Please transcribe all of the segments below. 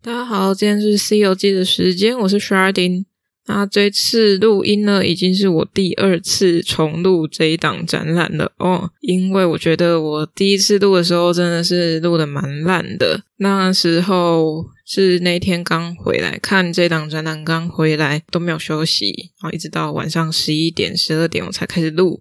大家好，今天是《C 游记》的时间，我是 Sharding。那这次录音呢，已经是我第二次重录这一档展览了哦。因为我觉得我第一次录的时候真的是录的蛮烂的，那时候是那天刚回来看这档展览，刚回来都没有休息，然后一直到晚上十一点、十二点我才开始录，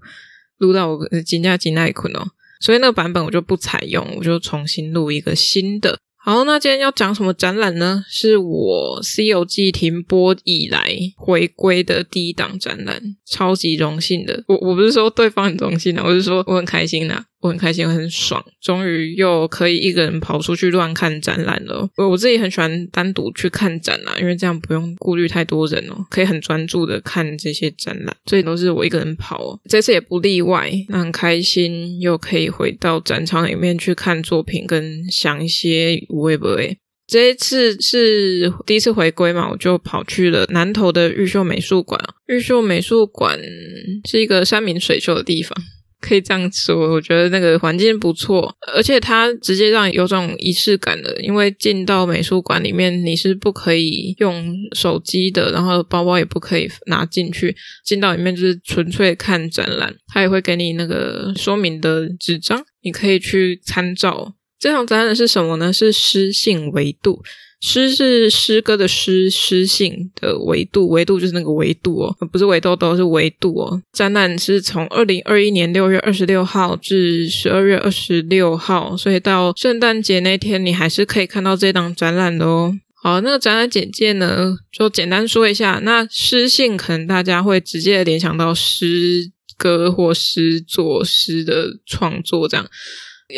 录到我金价金奈困哦，所以那个版本我就不采用，我就重新录一个新的。好，那今天要讲什么展览呢？是我《西游记》停播以来回归的第一档展览，超级荣幸的。我我不是说对方很荣幸的，我是说我很开心的。我很开心，我很爽，终于又可以一个人跑出去乱看展览了。我我自己很喜欢单独去看展览，因为这样不用顾虑太多人哦，可以很专注的看这些展览。这都是我一个人跑哦，这次也不例外。那很开心，又可以回到展场里面去看作品，跟想一些无谓不谓。这一次是第一次回归嘛，我就跑去了南投的玉秀美术馆。玉秀美术馆是一个山明水秀的地方。可以这样说，我觉得那个环境不错，而且它直接让有种仪式感的。因为进到美术馆里面，你是不可以用手机的，然后包包也不可以拿进去。进到里面就是纯粹看展览，它也会给你那个说明的纸张，你可以去参照。这场展览是什么呢？是诗性维度。诗是诗歌的诗，诗性的维度，维度就是那个维度哦，不是维兜兜，是维度哦。展览是从二零二一年六月二十六号至十二月二十六号，所以到圣诞节那天，你还是可以看到这档展览的哦。好，那个展览简介呢，就简单说一下。那诗性可能大家会直接联想到诗歌或诗作、诗的创作这样。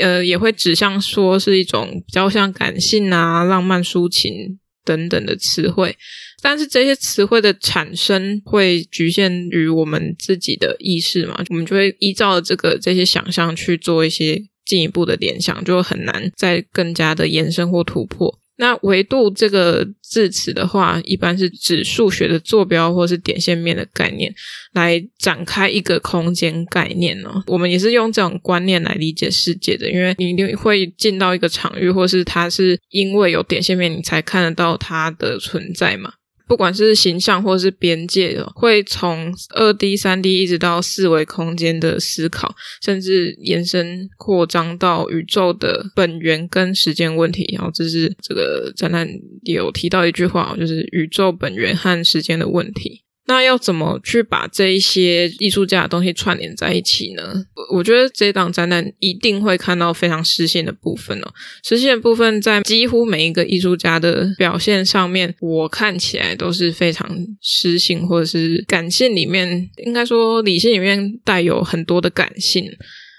呃，也会指向说是一种比较像感性啊、浪漫抒情等等的词汇，但是这些词汇的产生会局限于我们自己的意识嘛，我们就会依照这个这些想象去做一些进一步的联想，就很难再更加的延伸或突破。那维度这个字词的话，一般是指数学的坐标或是点线面的概念，来展开一个空间概念哦。我们也是用这种观念来理解世界的，因为你一定会进到一个场域，或是它是因为有点线面，你才看得到它的存在嘛。不管是形象或是边界的，会从二 D、三 D 一直到四维空间的思考，甚至延伸扩张到宇宙的本源跟时间问题。然后，这是这个展览有提到一句话，就是宇宙本源和时间的问题。那要怎么去把这一些艺术家的东西串联在一起呢？我我觉得这档展览一定会看到非常诗性的部分哦。诗性的部分在几乎每一个艺术家的表现上面，我看起来都是非常诗性，或者是感性里面，应该说理性里面带有很多的感性，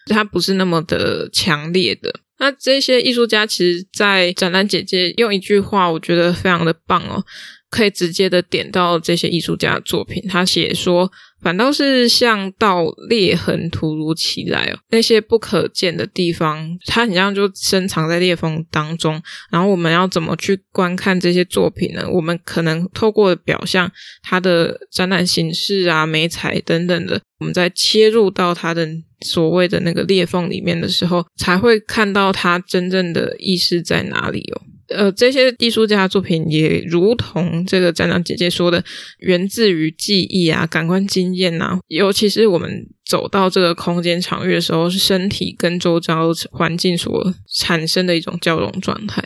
它不是那么的强烈的。那这些艺术家其实，在展览简介用一句话，我觉得非常的棒哦。可以直接的点到这些艺术家的作品，他写说，反倒是像道裂痕突如其来哦，那些不可见的地方，它很像就深藏在裂缝当中。然后我们要怎么去观看这些作品呢？我们可能透过表象，它的展览形式啊、媒材等等的，我们再切入到它的所谓的那个裂缝里面的时候，才会看到它真正的意识在哪里哦。呃，这些艺术家的作品也如同这个站长姐姐说的，源自于记忆啊、感官经验啊，尤其是我们走到这个空间场域的时候，是身体跟周遭环境所产生的一种交融状态。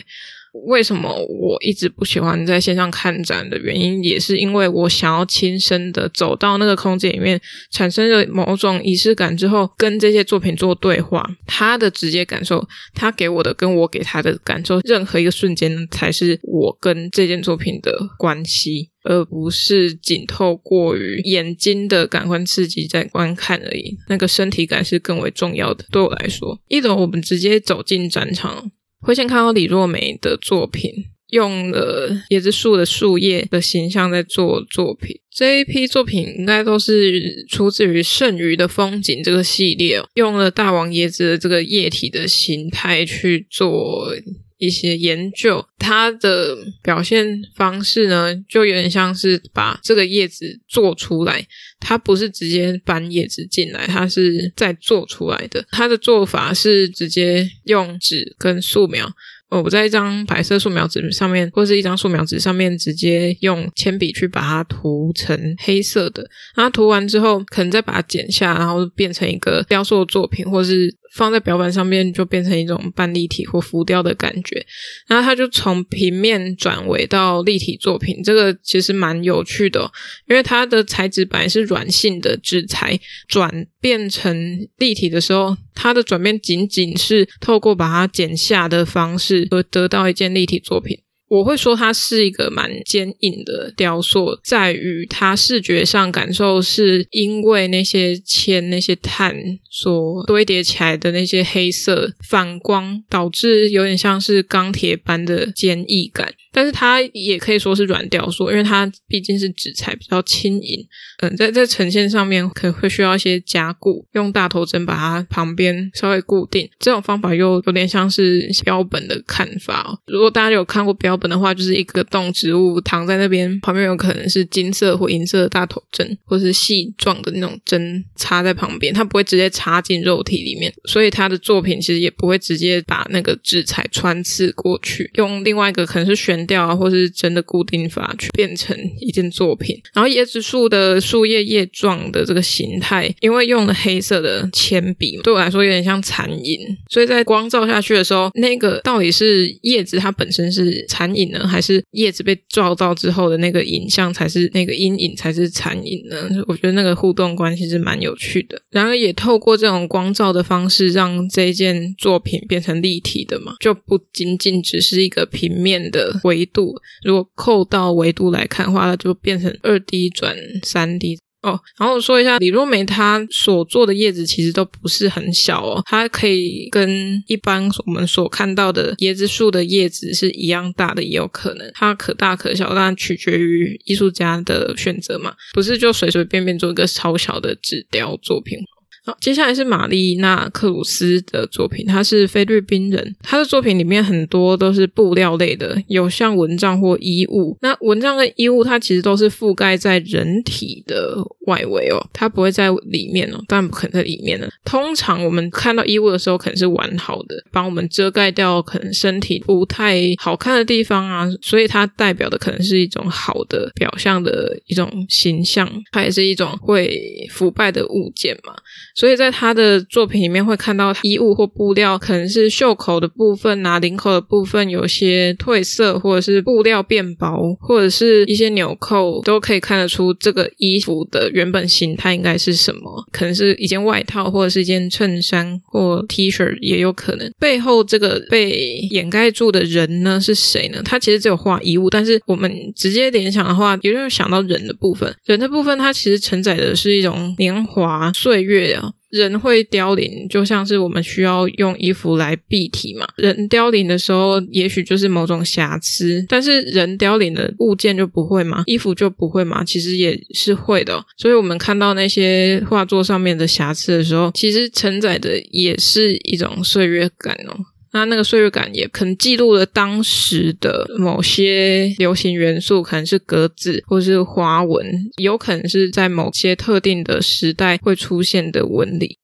为什么我一直不喜欢在线上看展的原因，也是因为我想要亲身的走到那个空间里面，产生了某种仪式感之后，跟这些作品做对话，他的直接感受，他给我的跟我给他的感受，任何一个瞬间才是我跟这件作品的关系，而不是仅透过于眼睛的感官刺激在观看而已。那个身体感是更为重要的。对我来说，一楼我们直接走进展场。会先看到李若梅的作品，用了椰子树的树叶的形象在做作品。这一批作品应该都是出自于《剩余的风景》这个系列，用了大王椰子的这个液体的形态去做一些研究。它的表现方式呢，就有点像是把这个叶子做出来。它不是直接搬叶子进来，它是在做出来的。它的做法是直接用纸跟素描，哦，我在一张白色素描纸上面，或是一张素描纸上面，直接用铅笔去把它涂成黑色的。然后涂完之后，可能再把它剪下，然后变成一个雕塑作品，或是。放在表板上面就变成一种半立体或浮雕的感觉，然后它就从平面转为到立体作品，这个其实蛮有趣的，因为它的材质本来是软性的纸材，转变成立体的时候，它的转变仅仅是透过把它剪下的方式而得到一件立体作品。我会说它是一个蛮坚硬的雕塑，在于它视觉上感受是因为那些铅、那些碳所堆叠起来的那些黑色反光，导致有点像是钢铁般的坚毅感。但是它也可以说是软雕塑，因为它毕竟是纸材，比较轻盈。嗯，在在呈现上面可能会需要一些加固，用大头针把它旁边稍微固定。这种方法又有点像是标本的看法哦。如果大家有看过标本的话，就是一个动植物躺在那边，旁边有可能是金色或银色的大头针，或是细状的那种针插在旁边，它不会直接插进肉体里面，所以他的作品其实也不会直接把那个纸材穿刺过去，用另外一个可能是选掉啊，或是真的固定法去变成一件作品。然后椰子树的树叶叶状的这个形态，因为用了黑色的铅笔，对我来说有点像残影。所以在光照下去的时候，那个到底是叶子它本身是残影呢，还是叶子被照到之后的那个影像才是那个阴影才是残影呢？我觉得那个互动关系是蛮有趣的。然而也透过这种光照的方式，让这件作品变成立体的嘛，就不仅仅只是一个平面的维度，如果扣到维度来看的话，它就变成二 D 转三 D 哦。然后说一下，李若梅她所做的叶子其实都不是很小哦，它可以跟一般我们所看到的椰子树的叶子是一样大的，也有可能。它可大可小，当然取决于艺术家的选择嘛，不是就随随便便做一个超小的纸雕作品。好，接下来是玛丽娜·克鲁斯的作品，她是菲律宾人。她的作品里面很多都是布料类的，有像蚊帐或衣物。那蚊帐跟衣物，它其实都是覆盖在人体的外围哦，它不会在里面哦，但不可能在里面呢。通常我们看到衣物的时候，可能是完好的，帮我们遮盖掉可能身体不太好看的地方啊，所以它代表的可能是一种好的表象的一种形象，它也是一种会腐败的物件嘛。所以在他的作品里面会看到衣物或布料，可能是袖口的部分啊，领口的部分有些褪色，或者是布料变薄，或者是一些纽扣，都可以看得出这个衣服的原本形态应该是什么，可能是一件外套，或者是一件衬衫或 T 恤也有可能。背后这个被掩盖住的人呢，是谁呢？他其实只有画衣物，但是我们直接联想的话，有没有想到人的部分？人的部分它其实承载的是一种年华岁月人会凋零，就像是我们需要用衣服来蔽体嘛。人凋零的时候，也许就是某种瑕疵，但是人凋零的物件就不会嘛？衣服就不会嘛？其实也是会的。所以我们看到那些画作上面的瑕疵的时候，其实承载的也是一种岁月感哦。那那个岁月感也可能记录了当时的某些流行元素，可能是格子或是花纹，有可能是在某些特定的时代会出现的纹理。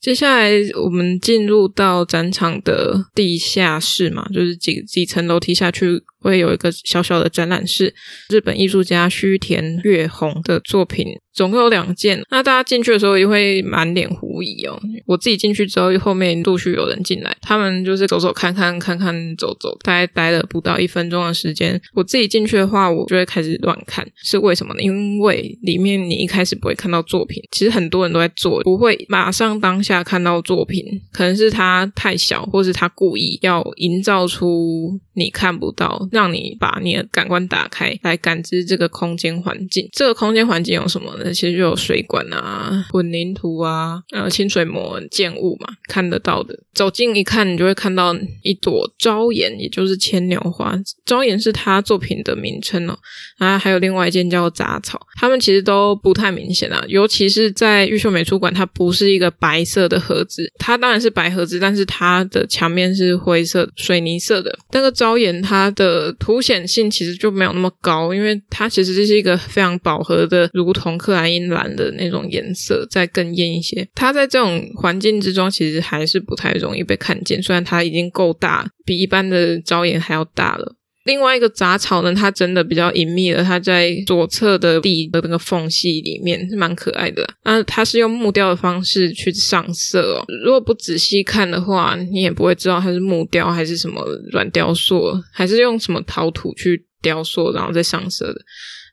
接下来我们进入到展场的地下室嘛，就是几几层楼梯下去。会有一个小小的展览室，日本艺术家须田月红的作品，总共有两件。那大家进去的时候也会满脸狐疑哦。我自己进去之后，后面陆续有人进来，他们就是走走看看，看看走走，大概待了不到一分钟的时间。我自己进去的话，我就会开始乱看，是为什么呢？因为里面你一开始不会看到作品，其实很多人都在做，不会马上当下看到作品，可能是它太小，或是他故意要营造出你看不到。让你把你的感官打开，来感知这个空间环境。这个空间环境有什么呢？其实就有水管啊、混凝土啊、呃、清水模建物嘛，看得到的。走近一看，你就会看到一朵朝颜，也就是牵牛花。朝颜是他作品的名称哦。啊，还有另外一件叫杂草，它们其实都不太明显啊。尤其是在玉秀美术馆，它不是一个白色的盒子，它当然是白盒子，但是它的墙面是灰色、水泥色的。那个朝颜，它的凸显性其实就没有那么高，因为它其实是一个非常饱和的，如同克莱因蓝的那种颜色，再更艳一些。它在这种环境之中，其实还是不太容易被看见，虽然它已经够大，比一般的招眼还要大了。另外一个杂草呢，它真的比较隐秘了，它在左侧的地的那个缝隙里面是蛮可爱的。那它是用木雕的方式去上色哦。如果不仔细看的话，你也不会知道它是木雕还是什么软雕塑，还是用什么陶土去雕塑然后再上色的。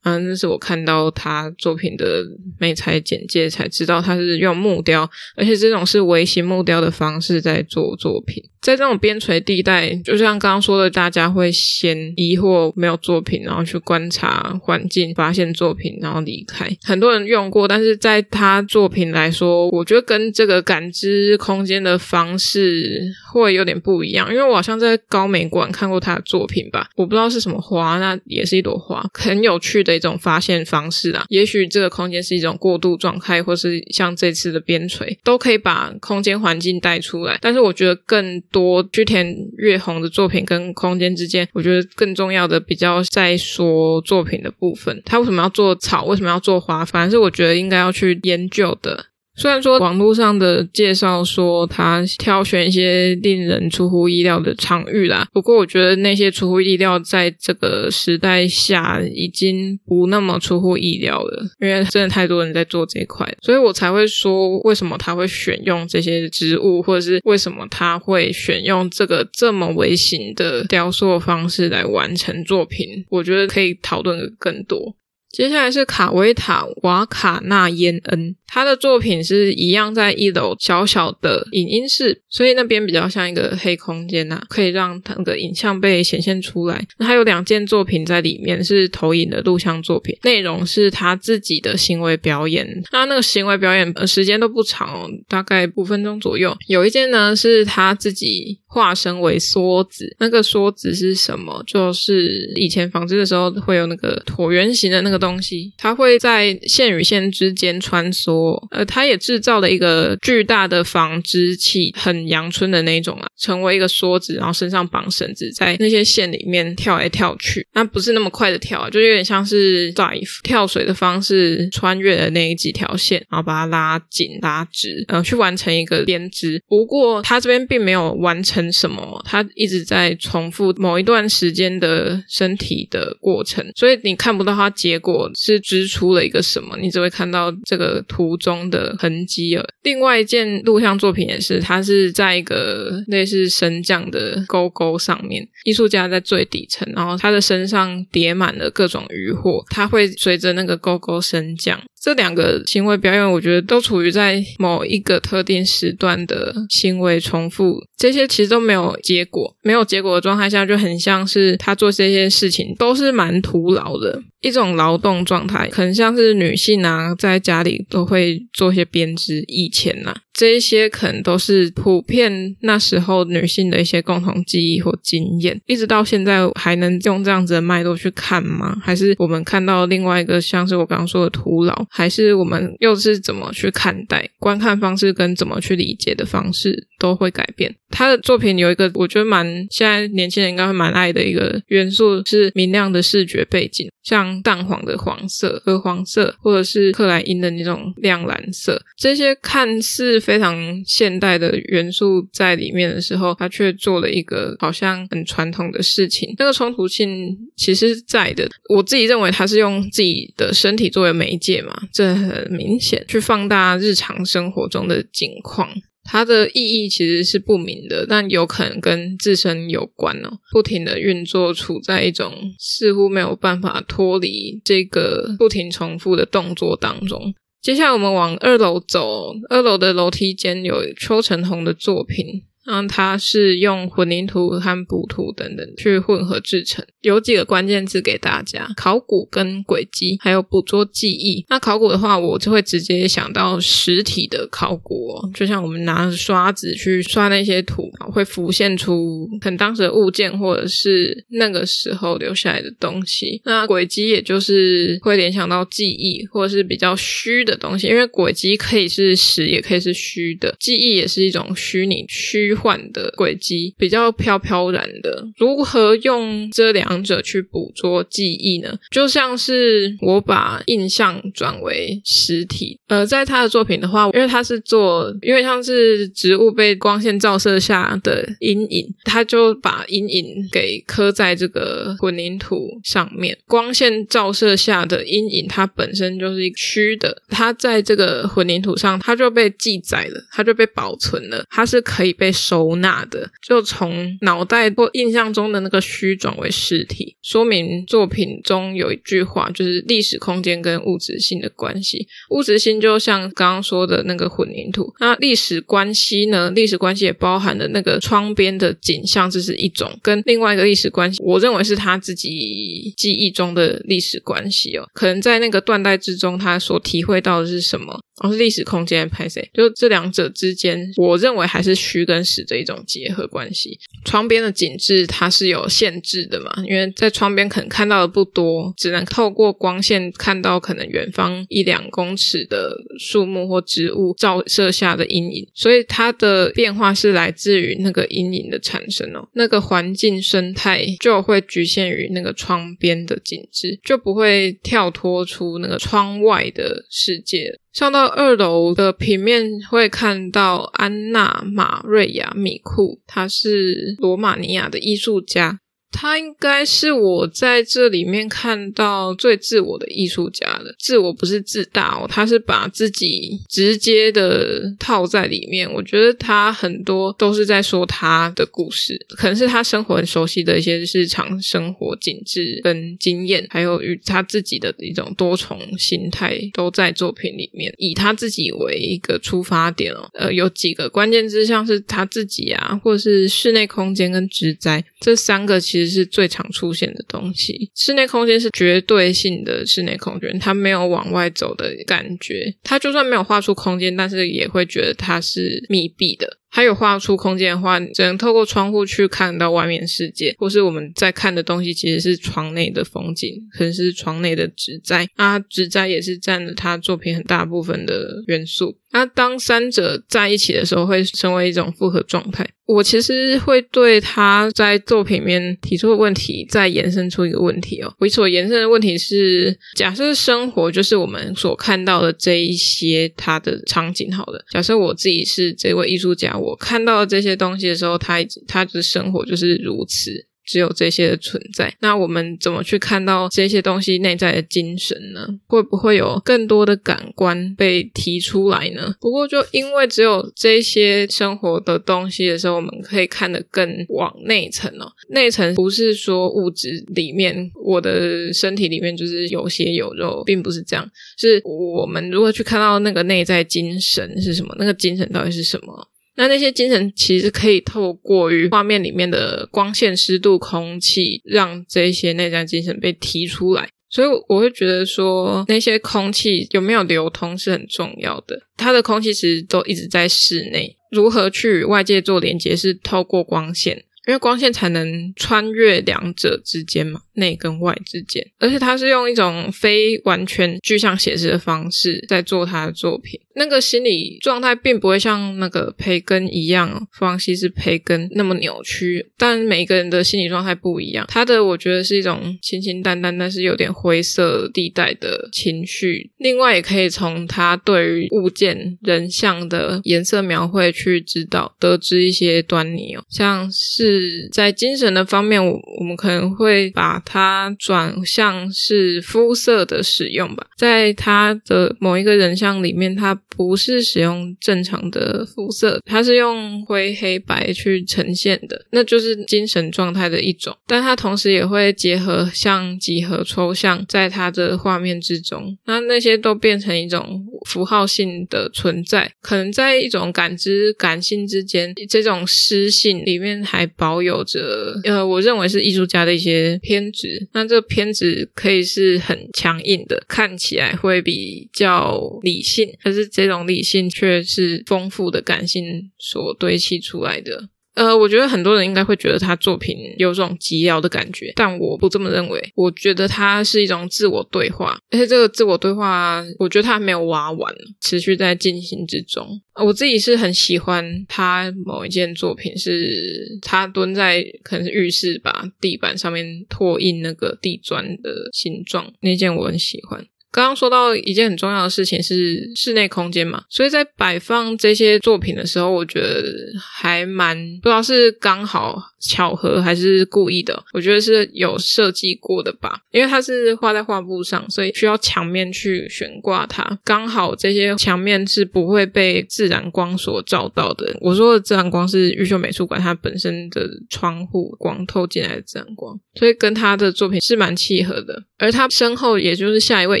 嗯，那是我看到他作品的美材简介才知道，他是用木雕，而且这种是微型木雕的方式在做作品。在这种边陲地带，就像刚刚说的，大家会先疑惑没有作品，然后去观察环境，发现作品，然后离开。很多人用过，但是在他作品来说，我觉得跟这个感知空间的方式会有点不一样。因为我好像在高美馆看过他的作品吧，我不知道是什么花，那也是一朵花，很有趣的。一种发现方式啊，也许这个空间是一种过渡状态，或是像这次的边陲，都可以把空间环境带出来。但是我觉得更多去田月红的作品跟空间之间，我觉得更重要的比较在说作品的部分，他为什么要做草，为什么要做花，反而是我觉得应该要去研究的。虽然说网络上的介绍说他挑选一些令人出乎意料的场域啦，不过我觉得那些出乎意料在这个时代下已经不那么出乎意料了，因为真的太多人在做这一块，所以我才会说为什么他会选用这些植物，或者是为什么他会选用这个这么微型的雕塑方式来完成作品，我觉得可以讨论的更多。接下来是卡维塔瓦卡纳耶恩，他的作品是一样在一楼小小的影音室，所以那边比较像一个黑空间呐、啊，可以让他的影像被显现出来。那还有两件作品在里面是投影的录像作品，内容是他自己的行为表演。那那个行为表演时间都不长哦，大概五分钟左右。有一件呢是他自己化身为梭子，那个梭子是什么？就是以前纺织的时候会有那个椭圆形的那个。东西，它会在线与线之间穿梭，呃，它也制造了一个巨大的纺织器，很阳春的那种啊，成为一个梭子，然后身上绑绳子，在那些线里面跳来跳去，那不是那么快的跳，就有点像是 dive 跳水的方式，穿越的那几条线，然后把它拉紧拉直，呃去完成一个编织。不过它这边并没有完成什么，它一直在重复某一段时间的身体的过程，所以你看不到它结果。我是织出了一个什么，你只会看到这个图中的痕迹而。另外一件录像作品也是，它是在一个类似升降的沟沟上面，艺术家在最底层，然后他的身上叠满了各种渔获，它会随着那个沟沟升降。这两个行为表演，我觉得都处于在某一个特定时段的行为重复，这些其实都没有结果，没有结果的状态下，就很像是他做这些事情都是蛮徒劳的。一种劳动状态，可能像是女性啊，在家里都会做些编织。以前呐、啊，这一些可能都是普遍那时候女性的一些共同记忆或经验，一直到现在还能用这样子的脉络去看吗？还是我们看到另外一个像是我刚刚说的徒劳？还是我们又是怎么去看待？观看方式跟怎么去理解的方式都会改变。他的作品有一个我觉得蛮现在年轻人应该会蛮爱的一个元素是明亮的视觉背景，像淡黄的黄色、褐黄色，或者是克莱因的那种亮蓝色，这些看似非常现代的元素在里面的时候，他却做了一个好像很传统的事情。那个冲突性其实是在的。我自己认为他是用自己的身体作为媒介嘛，这很明显去放大日常生活中的景况。它的意义其实是不明的，但有可能跟自身有关哦。不停的运作，处在一种似乎没有办法脱离这个不停重复的动作当中。接下来我们往二楼走，二楼的楼梯间有邱成红的作品。嗯，它是用混凝土和补土等等去混合制成。有几个关键字给大家：考古跟轨迹，还有捕捉记忆。那考古的话，我就会直接想到实体的考古哦，就像我们拿刷子去刷那些土，会浮现出很当时的物件或者是那个时候留下来的东西。那轨迹也就是会联想到记忆或者是比较虚的东西，因为轨迹可以是实，也可以是虚的。记忆也是一种虚拟虚。换的轨迹比较飘飘然的，如何用这两者去捕捉记忆呢？就像是我把印象转为实体。呃，在他的作品的话，因为他是做，因为像是植物被光线照射下的阴影，他就把阴影给刻在这个混凝土上面。光线照射下的阴影，它本身就是一个虚的，它在这个混凝土上，它就被记载了，它就被保存了，它是可以被收纳的，就从脑袋或印象中的那个虚转为实体。说明作品中有一句话，就是历史空间跟物质性的关系。物质性就像刚刚说的那个混凝土，那历史关系呢？历史关系也包含了那个窗边的景象，这是一种；跟另外一个历史关系，我认为是他自己记忆中的历史关系哦。可能在那个断代之中，他所体会到的是什么？而、哦、是历史空间拍摄，就这两者之间，我认为还是虚跟实的一种结合关系。窗边的景致它是有限制的嘛，因为在窗边可能看到的不多，只能透过光线看到可能远方一两公尺的树木或植物照射下的阴影，所以它的变化是来自于那个阴影的产生哦。那个环境生态就会局限于那个窗边的景致，就不会跳脱出那个窗外的世界。上到二楼的平面会看到安娜·玛瑞亚·米库，她是罗马尼亚的艺术家。他应该是我在这里面看到最自我的艺术家了。自我不是自大哦，他是把自己直接的套在里面。我觉得他很多都是在说他的故事，可能是他生活很熟悉的一些日常生活景致跟经验，还有与他自己的一种多重心态都在作品里面，以他自己为一个出发点哦。呃，有几个关键字，像是他自己啊，或者是室内空间跟植栽这三个，其实。是最常出现的东西。室内空间是绝对性的室内空间，它没有往外走的感觉。它就算没有画出空间，但是也会觉得它是密闭的。它有画出空间的话，只能透过窗户去看到外面世界，或是我们在看的东西其实是窗内的风景，可能是窗内的植栽。啊，植栽也是占了他作品很大部分的元素。那当三者在一起的时候，会成为一种复合状态。我其实会对他在作品里面提出的问题，再延伸出一个问题哦。我所延伸的问题是：假设生活就是我们所看到的这一些他的场景，好了，假设我自己是这位艺术家。我看到这些东西的时候，他他的生活就是如此。只有这些的存在，那我们怎么去看到这些东西内在的精神呢？会不会有更多的感官被提出来呢？不过，就因为只有这些生活的东西的时候，我们可以看得更往内层哦。内层不是说物质里面，我的身体里面就是有血有肉，并不是这样。是我们如何去看到那个内在精神是什么？那个精神到底是什么？那那些精神其实可以透过于画面里面的光线、湿度、空气，让这些内在精神被提出来。所以我会觉得说，那些空气有没有流通是很重要的。它的空气其实都一直在室内，如何去与外界做连接，是透过光线。因为光线才能穿越两者之间嘛，内跟外之间，而且他是用一种非完全具象写实的方式在做他的作品。那个心理状态并不会像那个培根一样，弗朗西斯培根那么扭曲，但每一个人的心理状态不一样。他的我觉得是一种清清淡淡，但是有点灰色地带的情绪。另外，也可以从他对于物件、人像的颜色描绘去知道、得知一些端倪哦，像是。是在精神的方面，我我们可能会把它转向是肤色的使用吧。在他的某一个人像里面，他不是使用正常的肤色，他是用灰黑白去呈现的，那就是精神状态的一种。但他同时也会结合像几何抽象，在他的画面之中，那那些都变成一种符号性的存在，可能在一种感知感性之间，这种诗性里面还。保有着呃，我认为是艺术家的一些偏执。那这个偏执可以是很强硬的，看起来会比较理性，可是这种理性却是丰富的感性所堆砌出来的。呃，我觉得很多人应该会觉得他作品有种寂寥的感觉，但我不这么认为。我觉得它是一种自我对话，而且这个自我对话，我觉得他还没有挖完，持续在进行之中。我自己是很喜欢他某一件作品，是他蹲在可能是浴室吧，地板上面拓印那个地砖的形状，那件我很喜欢。刚刚说到一件很重要的事情是室内空间嘛，所以在摆放这些作品的时候，我觉得还蛮不知道是刚好巧合还是故意的，我觉得是有设计过的吧，因为它是画在画布上，所以需要墙面去悬挂它，刚好这些墙面是不会被自然光所照到的。我说的自然光是玉秀美术馆它本身的窗户光透进来的自然光，所以跟他的作品是蛮契合的。而他身后，也就是下一位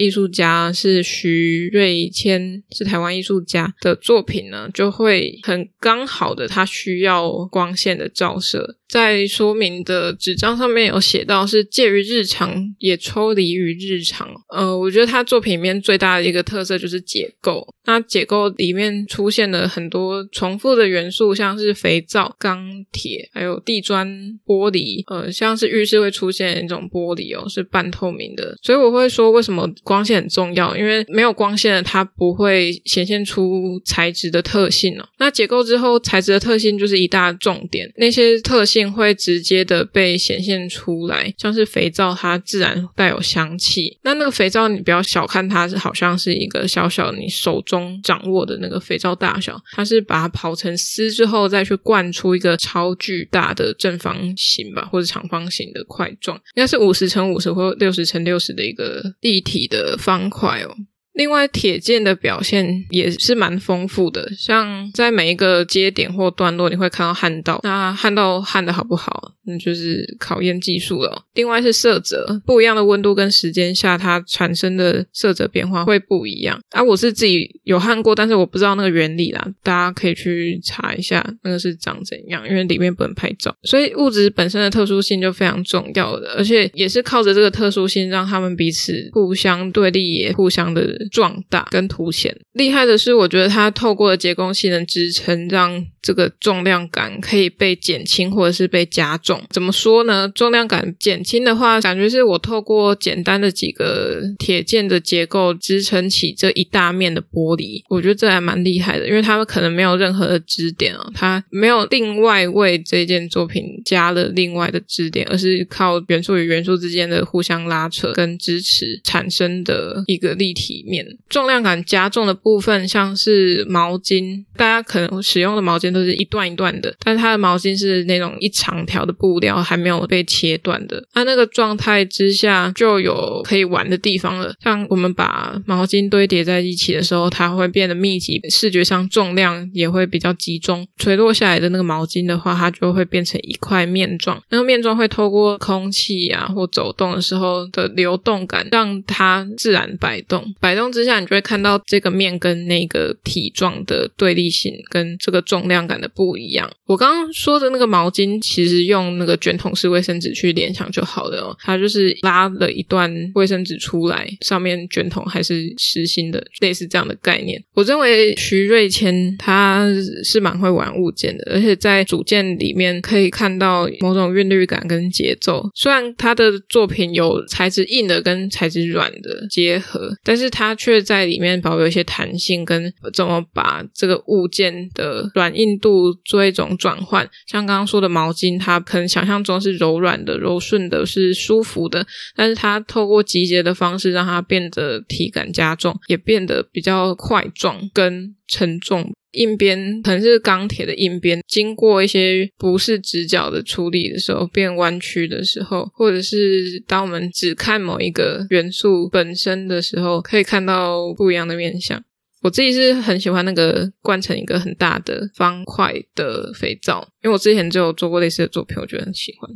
艺术家是徐瑞谦，是台湾艺术家的作品呢，就会很刚好的，他需要光线的照射。在说明的纸张上面有写到，是介于日常也抽离于日常。呃，我觉得他作品里面最大的一个特色就是结构。那结构里面出现了很多重复的元素，像是肥皂、钢铁，还有地砖、玻璃。呃，像是浴室会出现一种玻璃哦，是半透明的。所以我会说，为什么光线很重要？因为没有光线的，它不会显现出材质的特性哦。那结构之后，材质的特性就是一大重点，那些特性。会直接的被显现出来，像是肥皂，它自然带有香气。那那个肥皂，你不要小看它，是好像是一个小小你手中掌握的那个肥皂大小，它是把它刨成丝之后，再去灌出一个超巨大的正方形吧，或者长方形的块状，应该是五十乘五十或六十乘六十的一个立体的方块哦。另外，铁件的表现也是蛮丰富的，像在每一个接点或段落，你会看到焊道。那焊道焊的好不好，那就是考验技术了。另外是色泽，不一样的温度跟时间下，它产生的色泽变化会不一样。啊，我是自己有焊过，但是我不知道那个原理啦，大家可以去查一下那个是长怎样，因为里面不能拍照，所以物质本身的特殊性就非常重要的，而且也是靠着这个特殊性，让他们彼此互相对立，也互相的。壮大跟凸显，厉害的是，我觉得它透过的结构性能支撑，让这个重量感可以被减轻或者是被加重。怎么说呢？重量感减轻的话，感觉是我透过简单的几个铁件的结构支撑起这一大面的玻璃，我觉得这还蛮厉害的，因为他们可能没有任何的支点啊，它没有另外为这件作品加了另外的支点，而是靠元素与元素之间的互相拉扯跟支持产生的一个立体重量感加重的部分，像是毛巾，大家可能使用的毛巾都是一段一段的，但它的毛巾是那种一长条的布料，还没有被切断的。它那个状态之下，就有可以玩的地方了。像我们把毛巾堆叠在一起的时候，它会变得密集，视觉上重量也会比较集中。垂落下来的那个毛巾的话，它就会变成一块面状。那个面状会透过空气啊或走动的时候的流动感，让它自然摆动，摆动。之下，你就会看到这个面跟那个体状的对立性，跟这个重量感的不一样。我刚刚说的那个毛巾，其实用那个卷筒式卫生纸去联想就好了哦。它就是拉了一段卫生纸出来，上面卷筒还是实心的，类似这样的概念。我认为徐瑞谦他是蛮会玩物件的，而且在组件里面可以看到某种韵律感跟节奏。虽然他的作品有材质硬的跟材质软的结合，但是他。却在里面保留一些弹性，跟怎么把这个物件的软硬度做一种转换。像刚刚说的毛巾，它可能想象中是柔软的、柔顺的，是舒服的，但是它透过集结的方式，让它变得体感加重，也变得比较块状跟沉重。硬边可能是钢铁的硬边，经过一些不是直角的处理的时候，变弯曲的时候，或者是当我们只看某一个元素本身的时候，可以看到不一样的面相。我自己是很喜欢那个灌成一个很大的方块的肥皂，因为我之前就有做过类似的作品，我觉得很喜欢。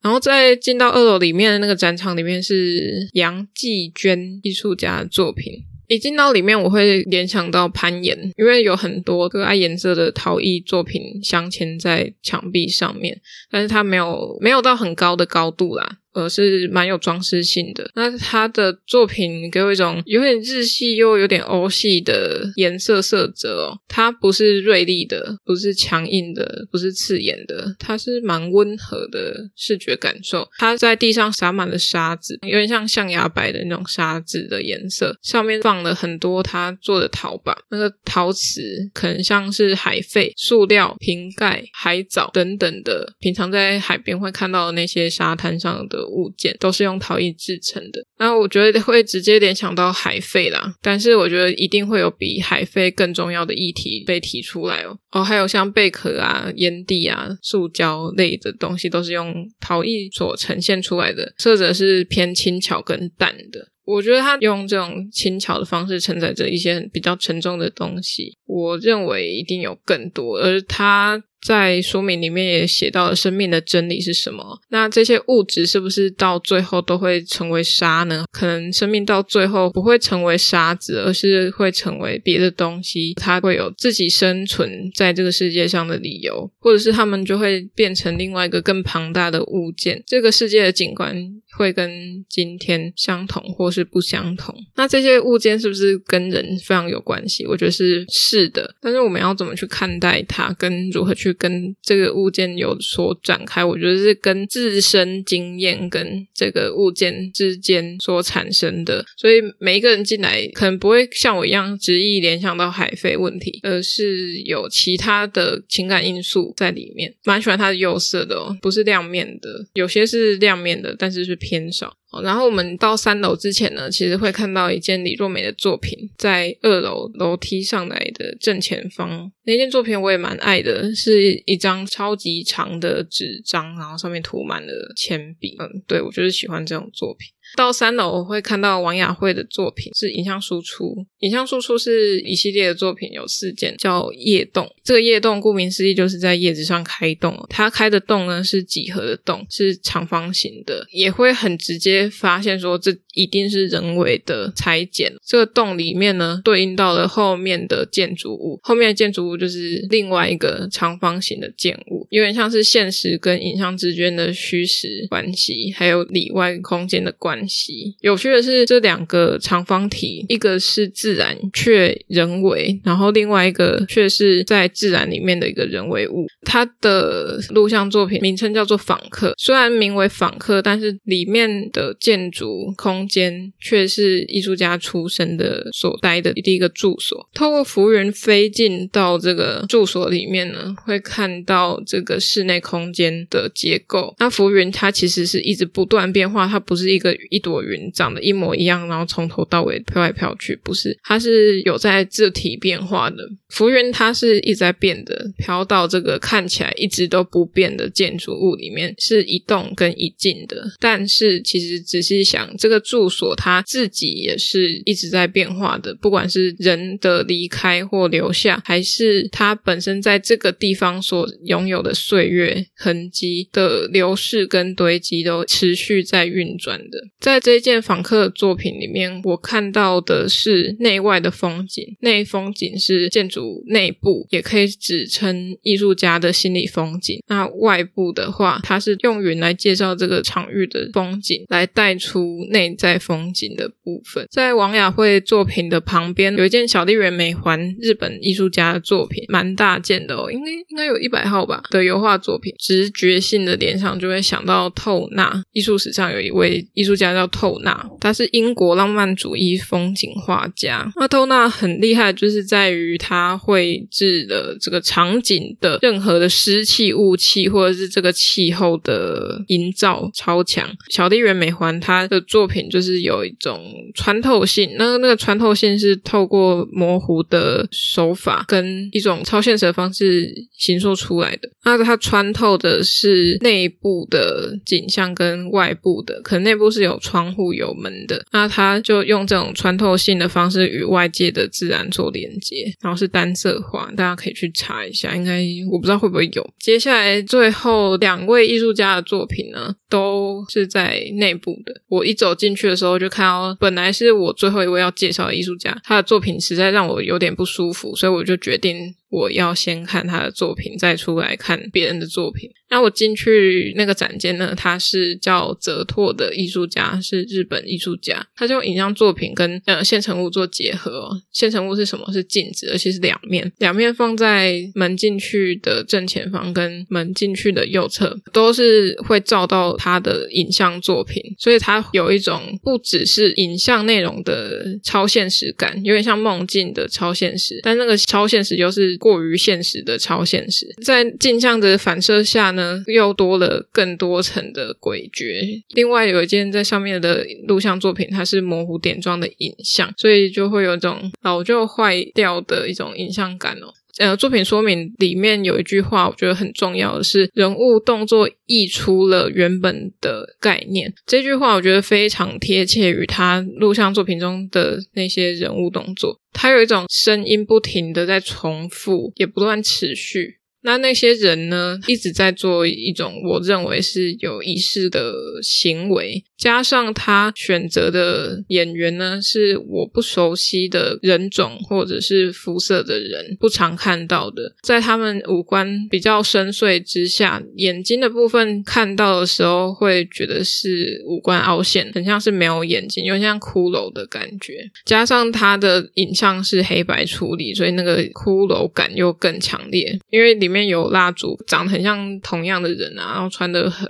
然后再进到二楼里面的那个展场里面是杨继娟艺术家的作品。一进到里面，我会联想到攀岩，因为有很多个爱颜色的陶艺作品镶嵌在墙壁上面，但是它没有没有到很高的高度啦。而是蛮有装饰性的。那他的作品给我一种有点日系又有点欧系的颜色色泽哦，它不是锐利的，不是强硬的，不是刺眼的，它是蛮温和的视觉感受。它在地上洒满了沙子，有点像象牙白的那种沙子的颜色，上面放了很多他做的陶板，那个陶瓷可能像是海废、塑料瓶盖、海藻等等的，平常在海边会看到的那些沙滩上的物件，都是用陶艺制成的。那我觉得会直接联想到海废啦，但是我觉得一定会有比海废更重要的议题被提出来哦。哦，还有像贝壳啊、烟蒂啊、塑胶类的东西，都是用陶艺所呈现出来的，色泽是偏轻巧跟淡的。我觉得他用这种轻巧的方式承载着一些比较沉重的东西，我认为一定有更多，而他。在说明里面也写到了生命的真理是什么？那这些物质是不是到最后都会成为沙呢？可能生命到最后不会成为沙子，而是会成为别的东西，它会有自己生存在这个世界上的理由，或者是他们就会变成另外一个更庞大的物件。这个世界的景观会跟今天相同，或是不相同。那这些物件是不是跟人非常有关系？我觉得是是的，但是我们要怎么去看待它，跟如何去。去跟这个物件有所展开，我觉得是跟自身经验跟这个物件之间所产生的。所以每一个人进来，可能不会像我一样直意联想到海废问题，而是有其他的情感因素在里面。蛮喜欢它的釉色的哦，不是亮面的，有些是亮面的，但是是偏少。然后我们到三楼之前呢，其实会看到一件李若梅的作品，在二楼楼梯上来的正前方。那件作品我也蛮爱的，是一张超级长的纸张，然后上面涂满了铅笔。嗯，对，我就是喜欢这种作品。到三楼我会看到王雅慧的作品，是影像输出。影像输出是一系列的作品，有四件，叫叶洞。这个叶洞顾名思义就是在叶子上开洞。它开的洞呢是几何的洞，是长方形的，也会很直接发现说这一定是人为的裁剪。这个洞里面呢对应到了后面的建筑物，后面的建筑物就是另外一个长方形的建物，有点像是现实跟影像之间的虚实关系，还有里外空间的关系。关系有趣的是，这两个长方体，一个是自然却人为，然后另外一个却是在自然里面的一个人为物。它的录像作品名称叫做《访客》，虽然名为访客，但是里面的建筑空间却是艺术家出生的所待的第一个住所。透过浮云飞进到这个住所里面呢，会看到这个室内空间的结构。那浮云它其实是一直不断变化，它不是一个。一朵云长得一模一样，然后从头到尾飘来飘去，不是，它是有在自体变化的。浮云它是一直在变的，飘到这个看起来一直都不变的建筑物里面，是一动跟一静的。但是其实仔细想，这个住所它自己也是一直在变化的，不管是人的离开或留下，还是它本身在这个地方所拥有的岁月痕迹的流逝跟堆积，都持续在运转的。在这一件访客作品里面，我看到的是内外的风景。内风景是建筑内部，也可以指称艺术家的心理风景。那外部的话，它是用云来介绍这个场域的风景，来带出内在风景的部分。在王雅慧作品的旁边，有一件小笠原美环，日本艺术家的作品，蛮大件的哦，应该应该有一百号吧的油画作品。直觉性的联想就会想到透纳，艺术史上有一位艺术家。叫透纳，他是英国浪漫主义风景画家。那透纳很厉害，就是在于他绘制的这个场景的任何的湿气、雾气，或者是这个气候的营造超强。小笠原美环他的作品就是有一种穿透性，那那个穿透性是透过模糊的手法跟一种超现实的方式形塑出来的。那它穿透的是内部的景象跟外部的，可能内部是有。窗户有门的，那他就用这种穿透性的方式与外界的自然做连接，然后是单色画，大家可以去查一下，应该我不知道会不会有。接下来最后两位艺术家的作品呢，都是在内部的。我一走进去的时候就看到，本来是我最后一位要介绍的艺术家，他的作品实在让我有点不舒服，所以我就决定我要先看他的作品，再出来看别人的作品。那我进去那个展间呢，他是叫泽拓的艺术家，是日本艺术家，他就用影像作品跟呃现成物做结合。现成物是什么？是镜子，而且是两面，两面放在门进去的正前方跟门进去的右侧，都是会照到他的影像作品，所以他有一种不只是影像内容的超现实感，有点像梦境的超现实，但那个超现实又是过于现实的超现实，在镜像的反射下呢，又多了更多层的诡谲。另外有一件在上面的录像作品，它是模糊点状的影像，所以就会有一种老旧坏掉的一种影像感哦。呃，作品说明里面有一句话，我觉得很重要的是，人物动作溢出了原本的概念。这句话我觉得非常贴切于他录像作品中的那些人物动作，他有一种声音不停的在重复，也不断持续。那那些人呢，一直在做一种我认为是有意识的行为，加上他选择的演员呢，是我不熟悉的人种或者是肤色的人，不常看到的，在他们五官比较深邃之下，眼睛的部分看到的时候，会觉得是五官凹陷，很像是没有眼睛，有点像骷髅的感觉。加上他的影像是黑白处理，所以那个骷髅感又更强烈，因为里面有蜡烛，长得很像同样的人啊，然后穿得很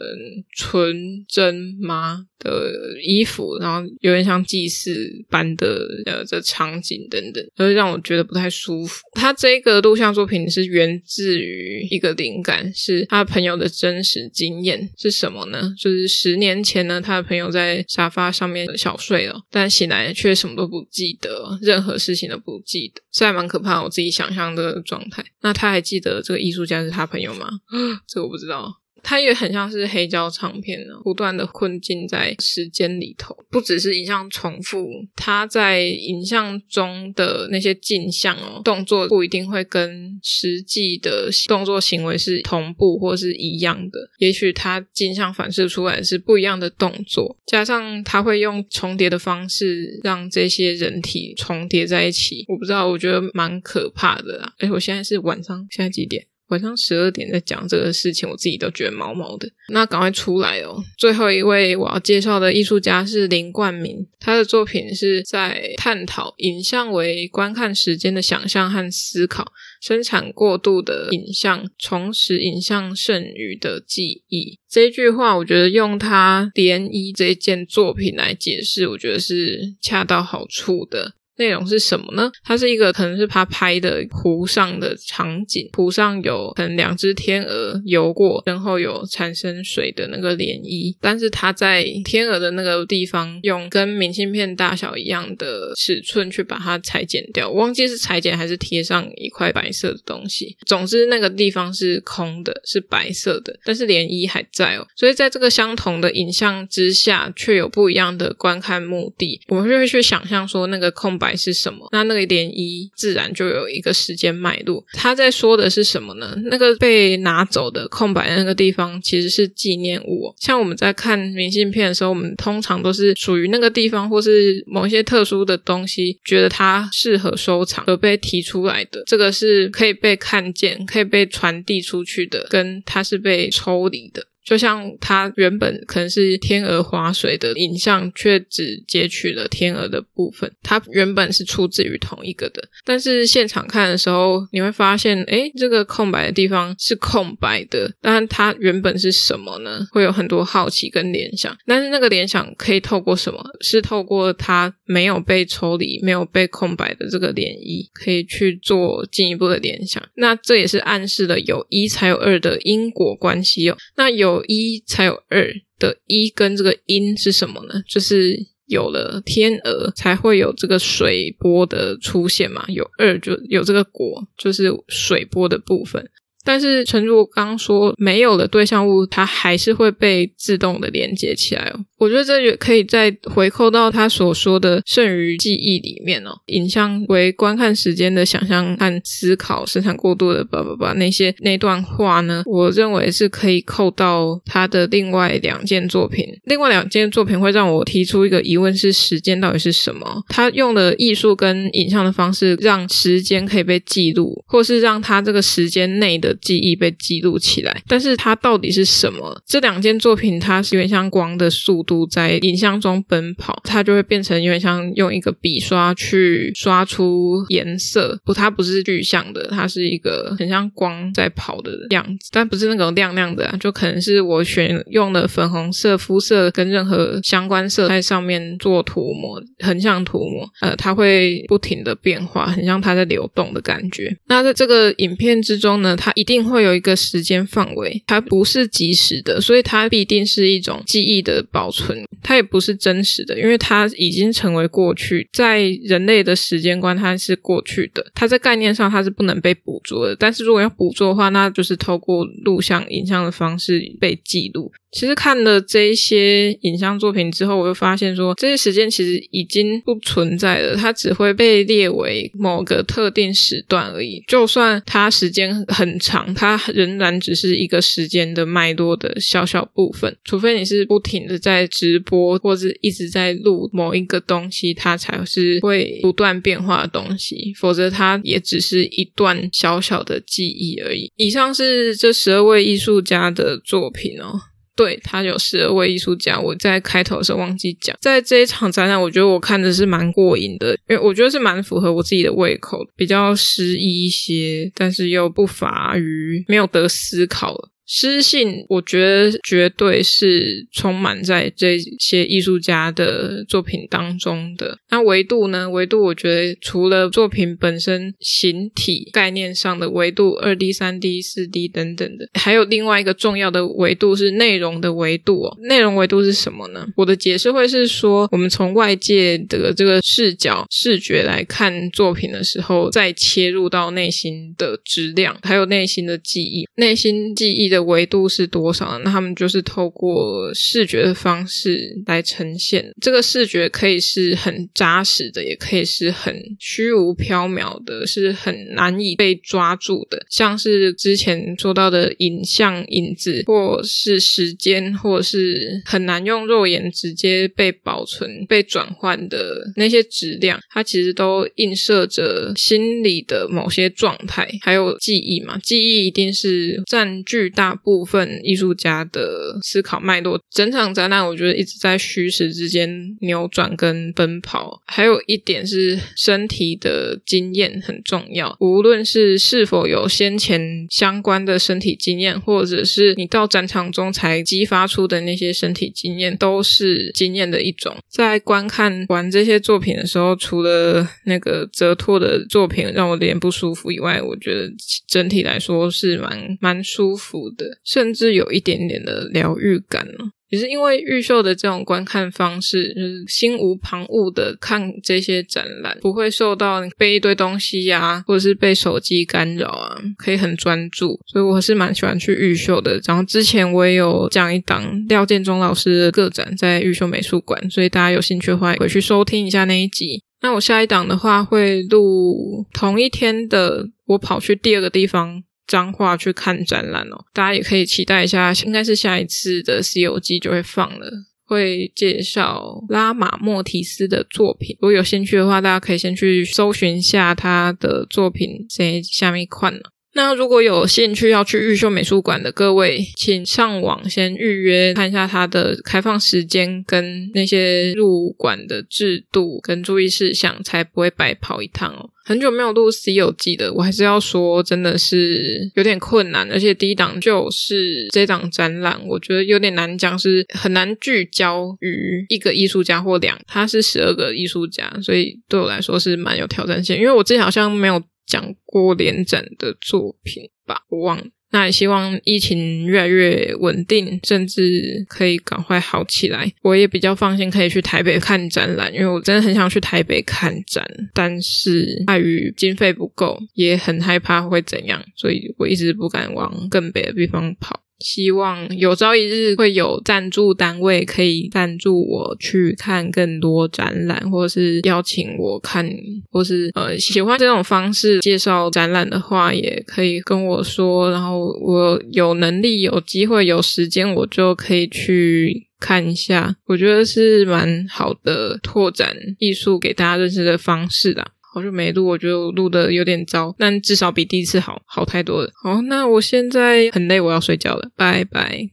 纯真吗的衣服，然后有点像祭祀般的呃这场景等等，所以让我觉得不太舒服。他这个录像作品是源自于一个灵感，是他朋友的真实经验是什么呢？就是十年前呢，他的朋友在沙发上面小睡了，但醒来却什么都不记得，任何事情都不记得，这还蛮可怕。我自己想象的状态。那他还记得这个艺术家是他朋友吗？这我不知道。它也很像是黑胶唱片呢，不断的困境在时间里头，不只是影像重复，它在影像中的那些镜像哦，动作不一定会跟实际的动作行为是同步或是一样的，也许它镜像反射出来是不一样的动作，加上它会用重叠的方式让这些人体重叠在一起，我不知道，我觉得蛮可怕的啦。诶，我现在是晚上，现在几点？晚上十二点在讲这个事情，我自己都觉得毛毛的。那赶快出来哦！最后一位我要介绍的艺术家是林冠明，他的作品是在探讨影像为观看时间的想象和思考，生产过度的影像，重拾影像剩余的记忆。这句话，我觉得用他涟漪这件作品来解释，我觉得是恰到好处的。内容是什么呢？它是一个可能是他拍的湖上的场景，湖上有可能两只天鹅游过，然后有产生水的那个涟漪。但是他在天鹅的那个地方用跟明信片大小一样的尺寸去把它裁剪掉，忘记是裁剪还是贴上一块白色的东西。总之那个地方是空的，是白色的，但是涟漪还在哦。所以在这个相同的影像之下，却有不一样的观看目的。我们就会去想象说那个空白。还是什么？那那个涟漪自然就有一个时间脉络。他在说的是什么呢？那个被拿走的空白的那个地方其实是纪念物。像我们在看明信片的时候，我们通常都是属于那个地方或是某一些特殊的东西，觉得它适合收藏而被提出来的。这个是可以被看见、可以被传递出去的，跟它是被抽离的。就像它原本可能是天鹅划水的影像，却只截取了天鹅的部分。它原本是出自于同一个的，但是现场看的时候，你会发现，诶，这个空白的地方是空白的。但它原本是什么呢？会有很多好奇跟联想。但是那个联想可以透过什么？是透过它没有被抽离、没有被空白的这个涟漪，可以去做进一步的联想。那这也是暗示了有一才有二的因果关系哦。那有。有一才有二的一跟这个因是什么呢？就是有了天鹅才会有这个水波的出现嘛。有二就有这个果，就是水波的部分。但是，陈如刚说，没有了对象物，它还是会被自动的连接起来哦。我觉得这也可以再回扣到他所说的剩余记忆里面哦。影像为观看时间的想象和思考，生产过度的叭叭叭那些那段话呢，我认为是可以扣到他的另外两件作品。另外两件作品会让我提出一个疑问：是时间到底是什么？他用的艺术跟影像的方式，让时间可以被记录，或是让他这个时间内的记忆被记录起来。但是它到底是什么？这两件作品，它是有点像光的速度在影像中奔跑，它就会变成有点像用一个笔刷去刷出颜色。不，它不是具象的，它是一个很像光在跑的样子，但不是那种亮亮的啊，就可能是我选用的粉红色肤色跟任何相关色在上面做涂抹，横向涂抹，呃，它会不停的变化，很像它在流动的感觉。那在这个影片之中呢，它一定会有一个时间范围，它不是即时的，所以它必定是一种记忆的保存，存它也不是真实的，因为它已经成为过去，在人类的时间观它是过去的，它在概念上它是不能被捕捉的，但是如果要捕捉的话，那就是透过录像、影像的方式被记录。其实看了这一些影像作品之后，我就发现说，这些时间其实已经不存在了，它只会被列为某个特定时段而已。就算它时间很长，它仍然只是一个时间的脉络的小小部分。除非你是不停的在直播，或是一直在录某一个东西，它才是会不断变化的东西。否则，它也只是一段小小的记忆而已。以上是这十二位艺术家的作品哦。对，他有十二位艺术家，我在开头的时候忘记讲，在这一场展览，我觉得我看的是蛮过瘾的，因为我觉得是蛮符合我自己的胃口，比较诗意一些，但是又不乏于没有得思考。诗性，我觉得绝对是充满在这些艺术家的作品当中的。那维度呢？维度，我觉得除了作品本身形体概念上的维度，二 D、三 D、四 D 等等的，还有另外一个重要的维度是内容的维度哦。内容维度是什么呢？我的解释会是说，我们从外界的这个视角、视觉来看作品的时候，再切入到内心的质量，还有内心的记忆，内心记忆的。维度是多少呢？那他们就是透过视觉的方式来呈现。这个视觉可以是很扎实的，也可以是很虚无缥缈的，是很难以被抓住的。像是之前说到的影像影子，或是时间，或是很难用肉眼直接被保存、被转换的那些质量，它其实都映射着心理的某些状态，还有记忆嘛。记忆一定是占据大。大部分艺术家的思考脉络，整场展览我觉得一直在虚实之间扭转跟奔跑。还有一点是身体的经验很重要，无论是是否有先前相关的身体经验，或者是你到展场中才激发出的那些身体经验，都是经验的一种。在观看完这些作品的时候，除了那个泽拓的作品让我脸不舒服以外，我觉得整体来说是蛮蛮舒服甚至有一点点的疗愈感呢，也是因为玉秀的这种观看方式，就是心无旁骛的看这些展览，不会受到背一堆东西呀、啊，或者是被手机干扰啊，可以很专注，所以我是蛮喜欢去玉秀的。然后之前我也有讲一档廖建中老师的个展在玉秀美术馆，所以大家有兴趣的话，回去收听一下那一集。那我下一档的话会录同一天的，我跑去第二个地方。彰化去看展览哦，大家也可以期待一下，应该是下一次的西游记就会放了，会介绍拉玛莫提斯的作品。如果有兴趣的话，大家可以先去搜寻一下他的作品在下面看了。那如果有兴趣要去玉秀美术馆的各位，请上网先预约看一下它的开放时间跟那些入馆的制度跟注意事项，才不会白跑一趟哦。很久没有录西游记的，我还是要说，真的是有点困难，而且第一档就是这档展览，我觉得有点难讲，是很难聚焦于一个艺术家或两，他是十二个艺术家，所以对我来说是蛮有挑战性，因为我之前好像没有。讲过联展的作品吧，我忘了。那也希望疫情越来越稳定，甚至可以赶快好起来。我也比较放心，可以去台北看展览，因为我真的很想去台北看展，但是碍于经费不够，也很害怕会怎样，所以我一直不敢往更北的地方跑。希望有朝一日会有赞助单位可以赞助我去看更多展览，或是邀请我看，或是呃喜欢这种方式介绍展览的话，也可以跟我说。然后我有能力、有机会、有时间，我就可以去看一下。我觉得是蛮好的拓展艺术给大家认识的方式啦。好久没录，我觉得我录的有点糟，但至少比第一次好好太多了。好，那我现在很累，我要睡觉了，拜拜。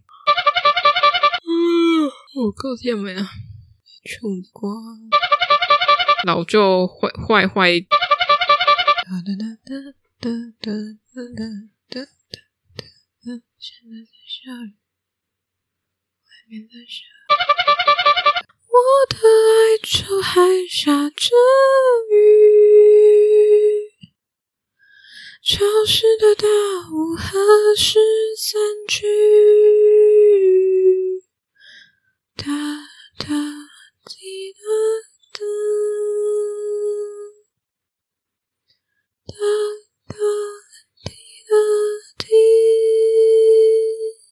嗯，我够天没啊，穷瓜，老旧坏坏坏。哒哒哒哒哒哒哒哒哒哒，现在在下雨，外面在下雨。我的爱就还下着雨。潮湿的大雾何时散去？哒哒滴哒哒哒哒滴哒滴